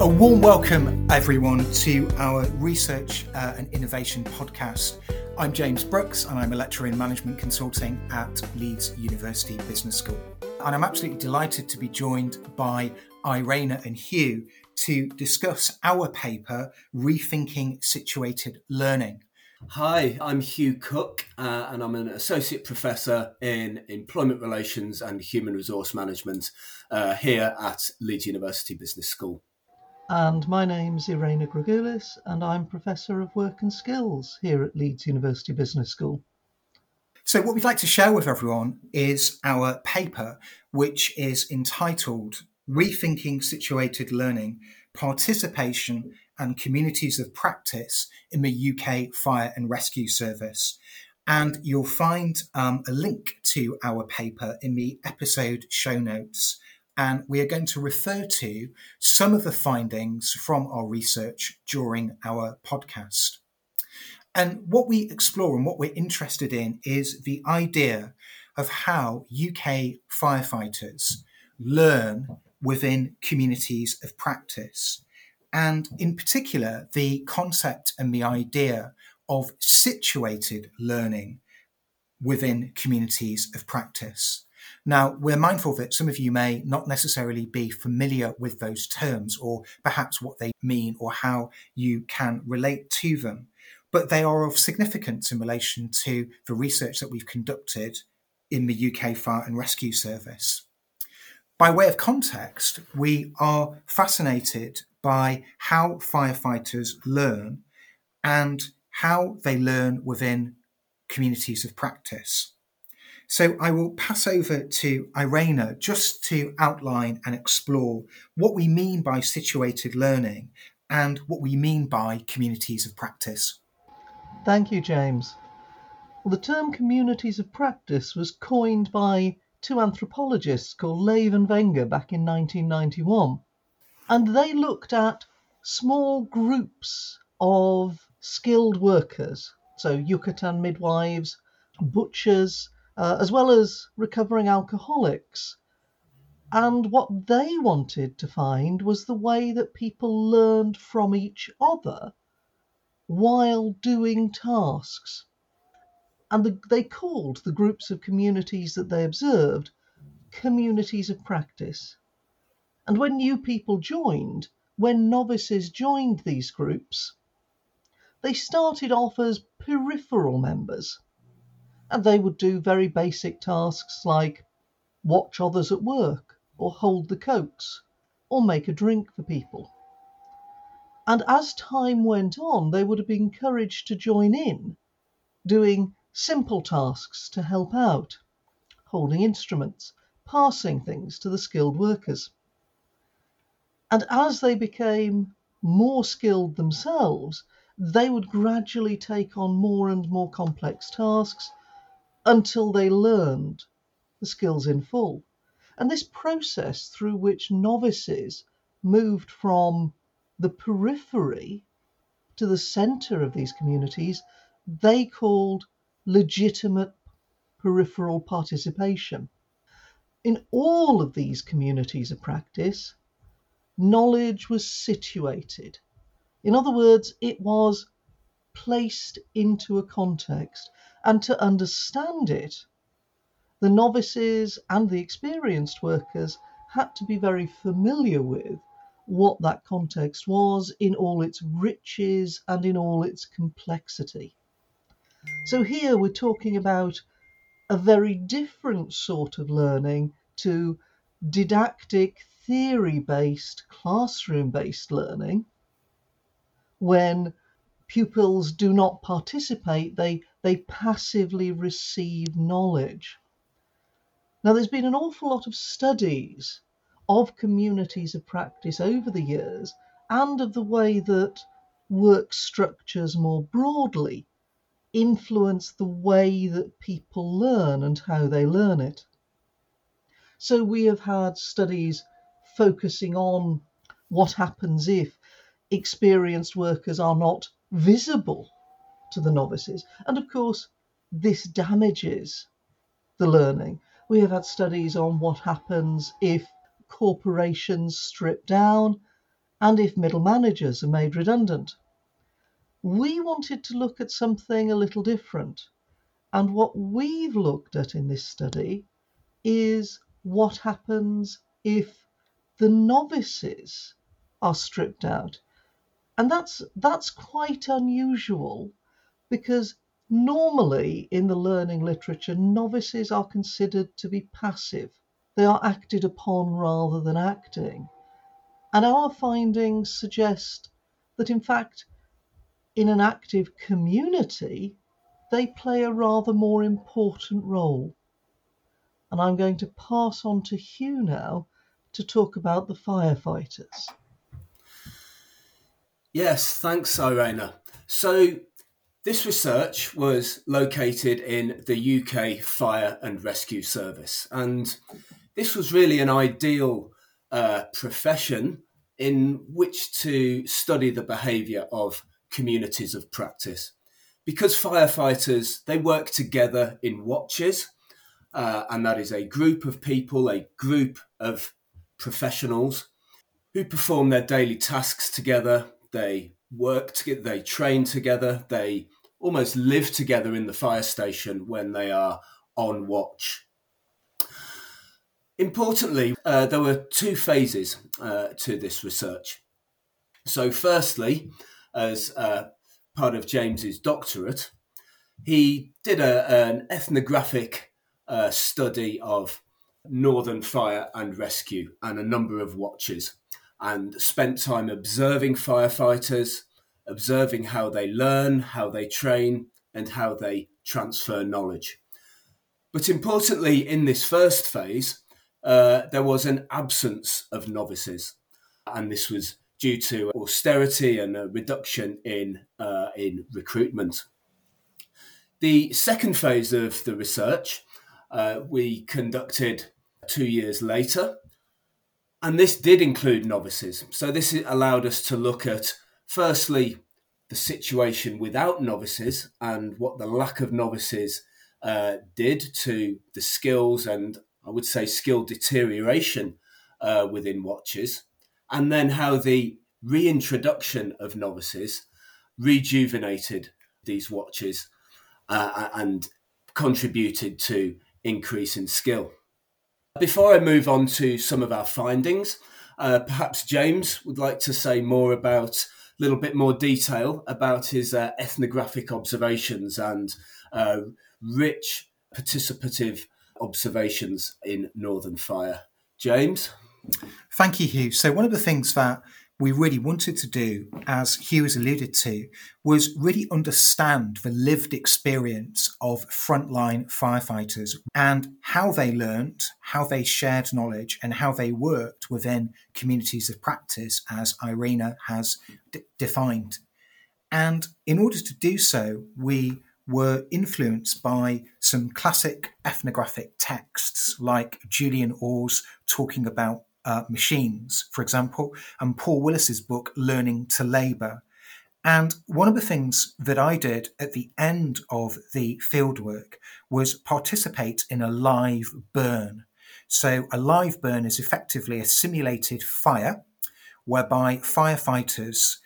A warm welcome, everyone, to our research uh, and innovation podcast. I'm James Brooks, and I'm a lecturer in management consulting at Leeds University Business School. And I'm absolutely delighted to be joined by Irena and Hugh to discuss our paper, Rethinking Situated Learning. Hi, I'm Hugh Cook, uh, and I'm an associate professor in employment relations and human resource management uh, here at Leeds University Business School. And my name's Irena Grugulis, and I'm Professor of Work and Skills here at Leeds University Business School. So, what we'd like to share with everyone is our paper, which is entitled Rethinking Situated Learning Participation and Communities of Practice in the UK Fire and Rescue Service. And you'll find um, a link to our paper in the episode show notes and we are going to refer to some of the findings from our research during our podcast. And what we explore and what we're interested in is the idea of how UK firefighters learn within communities of practice. And in particular, the concept and the idea of situated learning within communities of practice. Now, we're mindful that some of you may not necessarily be familiar with those terms or perhaps what they mean or how you can relate to them, but they are of significance in relation to the research that we've conducted in the UK Fire and Rescue Service. By way of context, we are fascinated by how firefighters learn and how they learn within communities of practice. So I will pass over to Irena just to outline and explore what we mean by situated learning and what we mean by communities of practice. Thank you, James. Well, the term communities of practice was coined by two anthropologists called Lave and Wenger back in 1991. And they looked at small groups of skilled workers, so Yucatan midwives, butchers, uh, as well as recovering alcoholics. And what they wanted to find was the way that people learned from each other while doing tasks. And the, they called the groups of communities that they observed communities of practice. And when new people joined, when novices joined these groups, they started off as peripheral members and they would do very basic tasks like watch others at work, or hold the cokes, or make a drink for people. And as time went on, they would have been encouraged to join in, doing simple tasks to help out, holding instruments, passing things to the skilled workers. And as they became more skilled themselves, they would gradually take on more and more complex tasks until they learned the skills in full. And this process through which novices moved from the periphery to the center of these communities, they called legitimate peripheral participation. In all of these communities of practice, knowledge was situated. In other words, it was placed into a context and to understand it, the novices and the experienced workers had to be very familiar with what that context was in all its riches and in all its complexity. So here we're talking about a very different sort of learning to didactic, theory based, classroom based learning, when pupils do not participate, they, they passively receive knowledge. Now, there's been an awful lot of studies of communities of practice over the years and of the way that work structures more broadly influence the way that people learn and how they learn it. So, we have had studies focusing on what happens if experienced workers are not visible to the novices. And of course, this damages the learning. We have had studies on what happens if corporations strip down and if middle managers are made redundant. We wanted to look at something a little different. And what we've looked at in this study is what happens if the novices are stripped out. And that's that's quite unusual because normally in the learning literature novices are considered to be passive. They are acted upon rather than acting. And our findings suggest that in fact in an active community they play a rather more important role. And I'm going to pass on to Hugh now to talk about the firefighters. Yes, thanks, Irena. So, this research was located in the UK Fire and Rescue Service, and this was really an ideal uh, profession in which to study the behaviour of communities of practice. Because firefighters they work together in watches, uh, and that is a group of people, a group of professionals who perform their daily tasks together they work together, they train together, they almost live together in the fire station when they are on watch. Importantly, uh, there were two phases uh, to this research. So, firstly, as uh, part of James's doctorate, he did a, an ethnographic uh, study of Northern Fire and Rescue and a number of watches and spent time observing firefighters, observing how they learn, how they train, and how they transfer knowledge. But importantly, in this first phase, uh, there was an absence of novices, and this was due to austerity and a reduction in uh, in recruitment. The second phase of the research uh, we conducted two years later, and this did include novices. So this allowed us to look at, firstly, the situation without novices and what the lack of novices uh, did to the skills and I would say skill deterioration uh, within watches, and then how the reintroduction of novices rejuvenated these watches uh, and contributed to increase in skill. Before I move on to some of our findings, uh, perhaps James would like to say more about a little bit more detail about his uh, ethnographic observations and uh, rich participative observations in Northern Fire. James? Thank you, Hugh. So, one of the things that we really wanted to do, as Hugh has alluded to, was really understand the lived experience of frontline firefighters and how they learnt, how they shared knowledge, and how they worked within communities of practice, as Irena has d- defined. And in order to do so, we were influenced by some classic ethnographic texts like Julian Orr's talking about uh, machines, for example, and Paul Willis's book, Learning to Labour. And one of the things that I did at the end of the fieldwork was participate in a live burn. So, a live burn is effectively a simulated fire whereby firefighters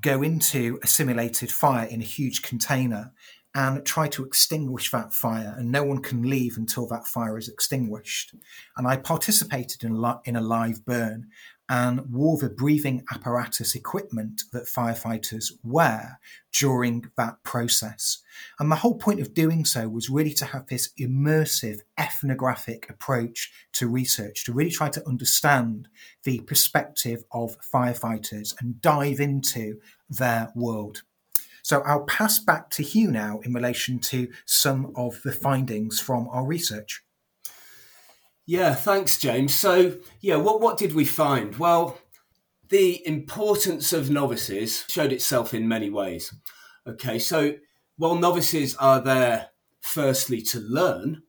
go into a simulated fire in a huge container and try to extinguish that fire, and no one can leave until that fire is extinguished. And I participated in, li- in a live burn and wore the breathing apparatus equipment that firefighters wear during that process. And the whole point of doing so was really to have this immersive ethnographic approach to research, to really try to understand the perspective of firefighters and dive into their world. So I'll pass back to Hugh now in relation to some of the findings from our research. Yeah, thanks, James. So, yeah, what, what did we find? Well, the importance of novices showed itself in many ways. Okay, so while novices are there firstly to learn,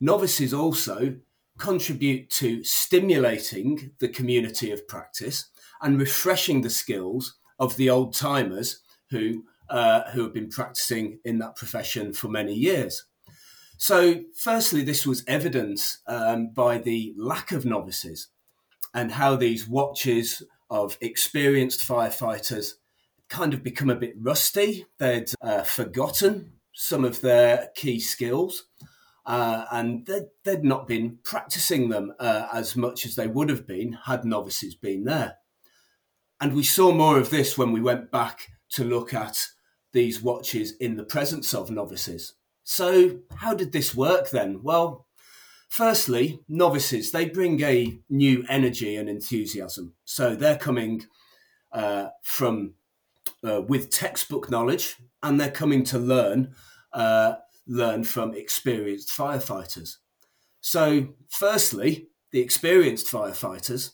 novices also contribute to stimulating the community of practice and refreshing the skills of the old timers who uh, who have been practicing in that profession for many years. So, firstly, this was evidenced um, by the lack of novices and how these watches of experienced firefighters kind of become a bit rusty. They'd uh, forgotten some of their key skills. Uh, and they'd, they'd, not been practicing them uh, as much as they would have been had novices been there. And we saw more of this when we went back to look at these watches in the presence of novices. So, how did this work then? Well, firstly, novices, they bring a new energy and enthusiasm. So, they're coming uh, from uh, with textbook knowledge and they're coming to learn uh, learn from experienced firefighters. So, firstly, the experienced firefighters,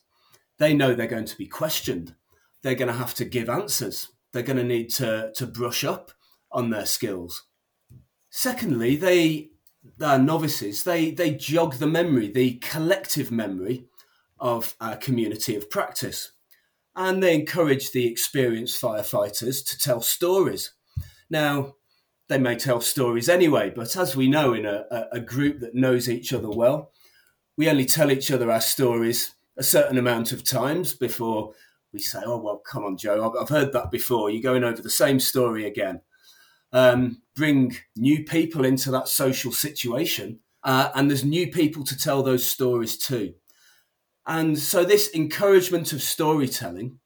they know they're going to be questioned. They're going to have to give answers. They're going to need to, to brush up on their skills. Secondly, they, are novices, they, they jog the memory, the collective memory of a community of practice. And they encourage the experienced firefighters to tell stories. Now, they may tell stories anyway, but as we know in a, a group that knows each other well, we only tell each other our stories a certain amount of times before we say, "Oh well, come on, Joe, I've, heard that before. You're going over the same story again." Um, bring new people into that social situation, uh, and there's new people to tell those stories to. And so, this encouragement of storytelling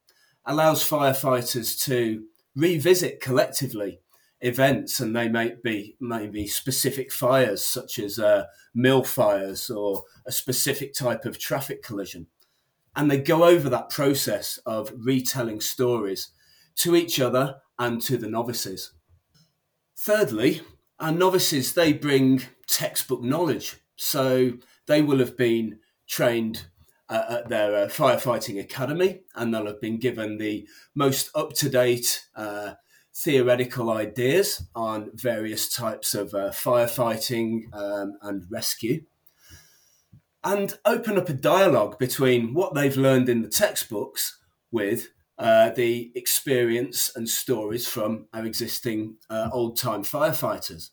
allows firefighters to revisit collectively events, and they may be maybe specific fires, such as uh, mill fires or a specific type of traffic collision, and they go over that process of retelling stories to each other and to the novices. Thirdly, our novices they bring textbook knowledge, so they will have been trained uh, at their uh, firefighting academy, and they'll have been given the most up to date uh, theoretical ideas on various types of uh, firefighting um, and rescue, and open up a dialogue between what they've learned in the textbooks with uh, the experience and stories from our existing uh, old time firefighters.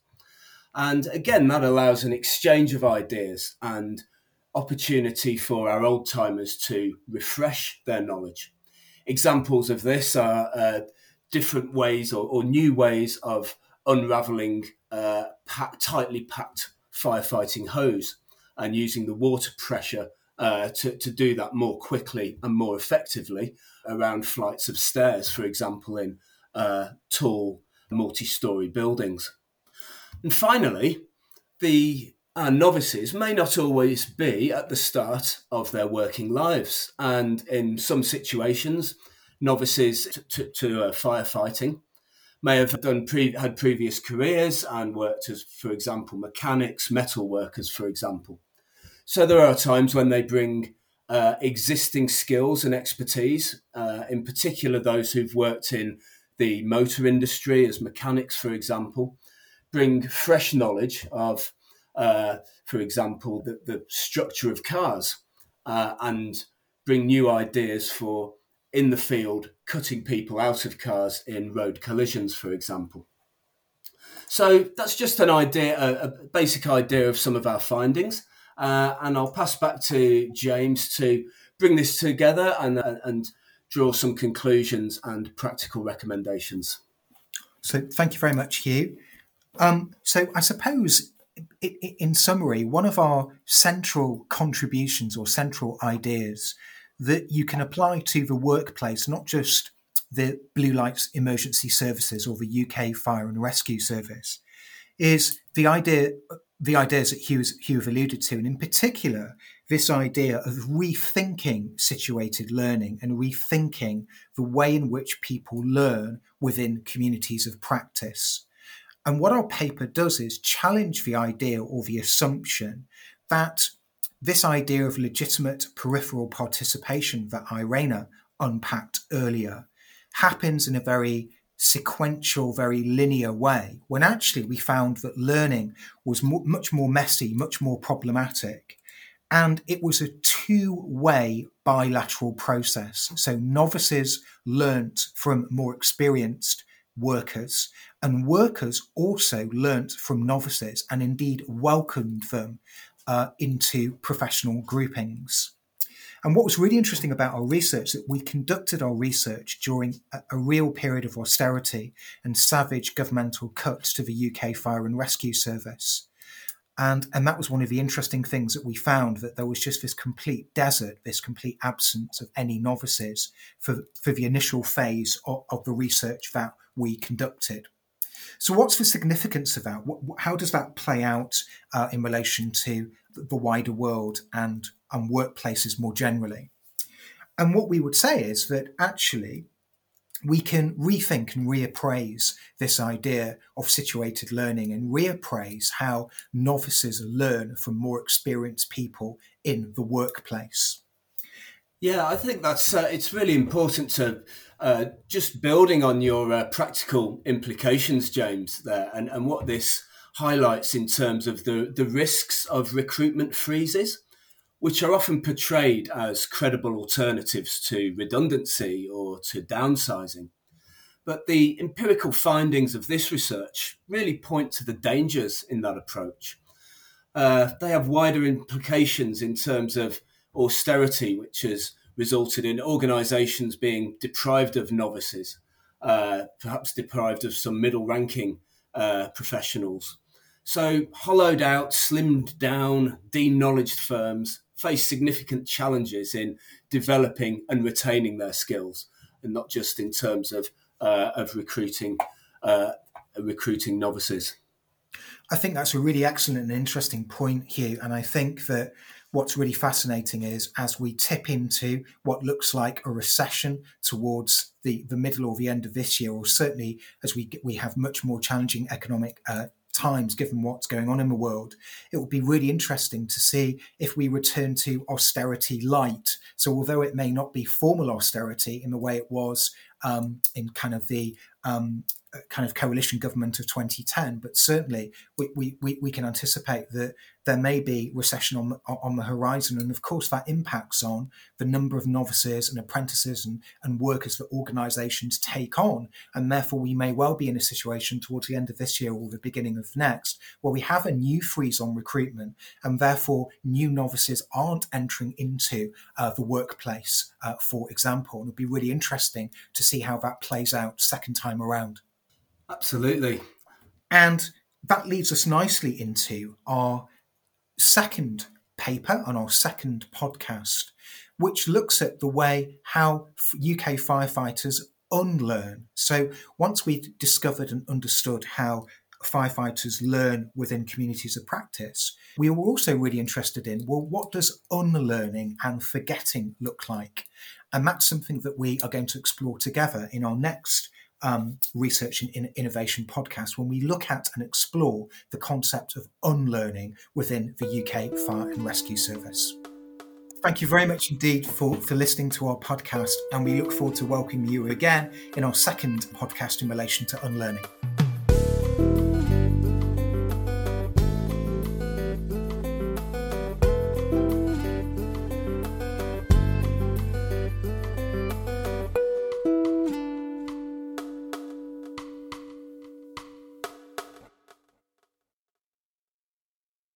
And again, that allows an exchange of ideas and opportunity for our old timers to refresh their knowledge. Examples of this are uh, different ways or, or new ways of unraveling uh, tightly packed firefighting hose and using the water pressure uh, to, to do that more quickly and more effectively around flights of stairs, for example, in uh, tall multi story buildings. And finally, the uh, novices may not always be at the start of their working lives. And in some situations, novices to, to uh, firefighting may have done pre- had previous careers and worked as, for example, mechanics, metal workers, for example. So there are times when they bring uh, existing skills and expertise, uh, in particular those who've worked in the motor industry as mechanics, for example, bring fresh knowledge of, uh, for example, the, the, structure of cars uh, and bring new ideas for in the field cutting people out of cars in road collisions, for example. So that's just an idea, a, a basic idea of some of our findings. Uh, and I'll pass back to James to bring this together and, and draw some conclusions and practical recommendations. So, thank you very much, Hugh. Um, so, I suppose, in summary, one of our central contributions or central ideas that you can apply to the workplace, not just the Blue Lights Emergency Services or the UK Fire and Rescue Service, is the idea the ideas that Hugh, Hugh alluded to, and in particular, this idea of rethinking situated learning and rethinking the way in which people learn within communities of practice. And what our paper does is challenge the idea or the assumption that this idea of legitimate peripheral participation that Irena unpacked earlier happens in a very sequential, very linear way, when actually we found that learning was much more messy, much more problematic. And it was a two way bilateral process. So novices learnt from more experienced workers, and workers also learnt from novices and indeed welcomed them uh, into professional groupings. And what was really interesting about our research is that we conducted our research during a, a, real period of austerity and savage governmental cuts to the UK Fire and Rescue Service. And, and that was one of the interesting things that we found that there was just this complete desert, this complete absence of any novices for, for the initial phase of, of the research that we conducted. So, what's the significance of that? How does that play out uh, in relation to the wider world and, and workplaces more generally? And what we would say is that actually we can rethink and reappraise this idea of situated learning and reappraise how novices learn from more experienced people in the workplace. Yeah, I think that's uh, it's really important to uh, just building on your uh, practical implications, James, there, and, and what this highlights in terms of the, the risks of recruitment freezes which are often portrayed as credible alternatives to redundancy or to downsizing. But the empirical findings of this research really point to the dangers in that approach. Uh, they have wider implications in terms of austerity, which has resulted in organisations being deprived of novices, uh, perhaps deprived of some middle ranking uh, professionals. So, hollowed out, slimmed down, de-knowledged firms face significant challenges in developing and retaining their skills, and not just in terms of uh, of recruiting uh, recruiting novices. I think that's a really excellent and interesting point, Hugh. And I think that what's really fascinating is as we tip into what looks like a recession towards the, the middle or the end of this year, or certainly as we we have much more challenging economic uh, times, given what's going on in the world, it will be really interesting to see if we return to austerity light. So, although it may not be formal austerity in the way it was um, in kind of the um, kind of coalition government of 2010, but certainly we, we, we can anticipate that there may be recession on, on the horizon. And of course, that impacts on the number of novices and apprentices and, and workers that organizations take on. And therefore, we may well be in a situation towards the end of this year or the beginning of next where we have a new freeze on recruitment. And therefore, new novices aren't entering into uh, the workplace, uh, for example. And it'll be really interesting to see how that plays out second time around. Absolutely. And that leads us nicely into our second paper on our second podcast, which looks at the way how UK firefighters unlearn. So once we've discovered and understood how firefighters learn within communities of practice, we were also really interested in well, what does unlearning and forgetting look like? And that's something that we are going to explore together in our next um, research and innovation podcast when we look at and explore the concept of unlearning within the UK Fire and Rescue Service. Thank you very much indeed for, for listening to our podcast, and we look forward to welcoming you again in our second podcast in relation to unlearning.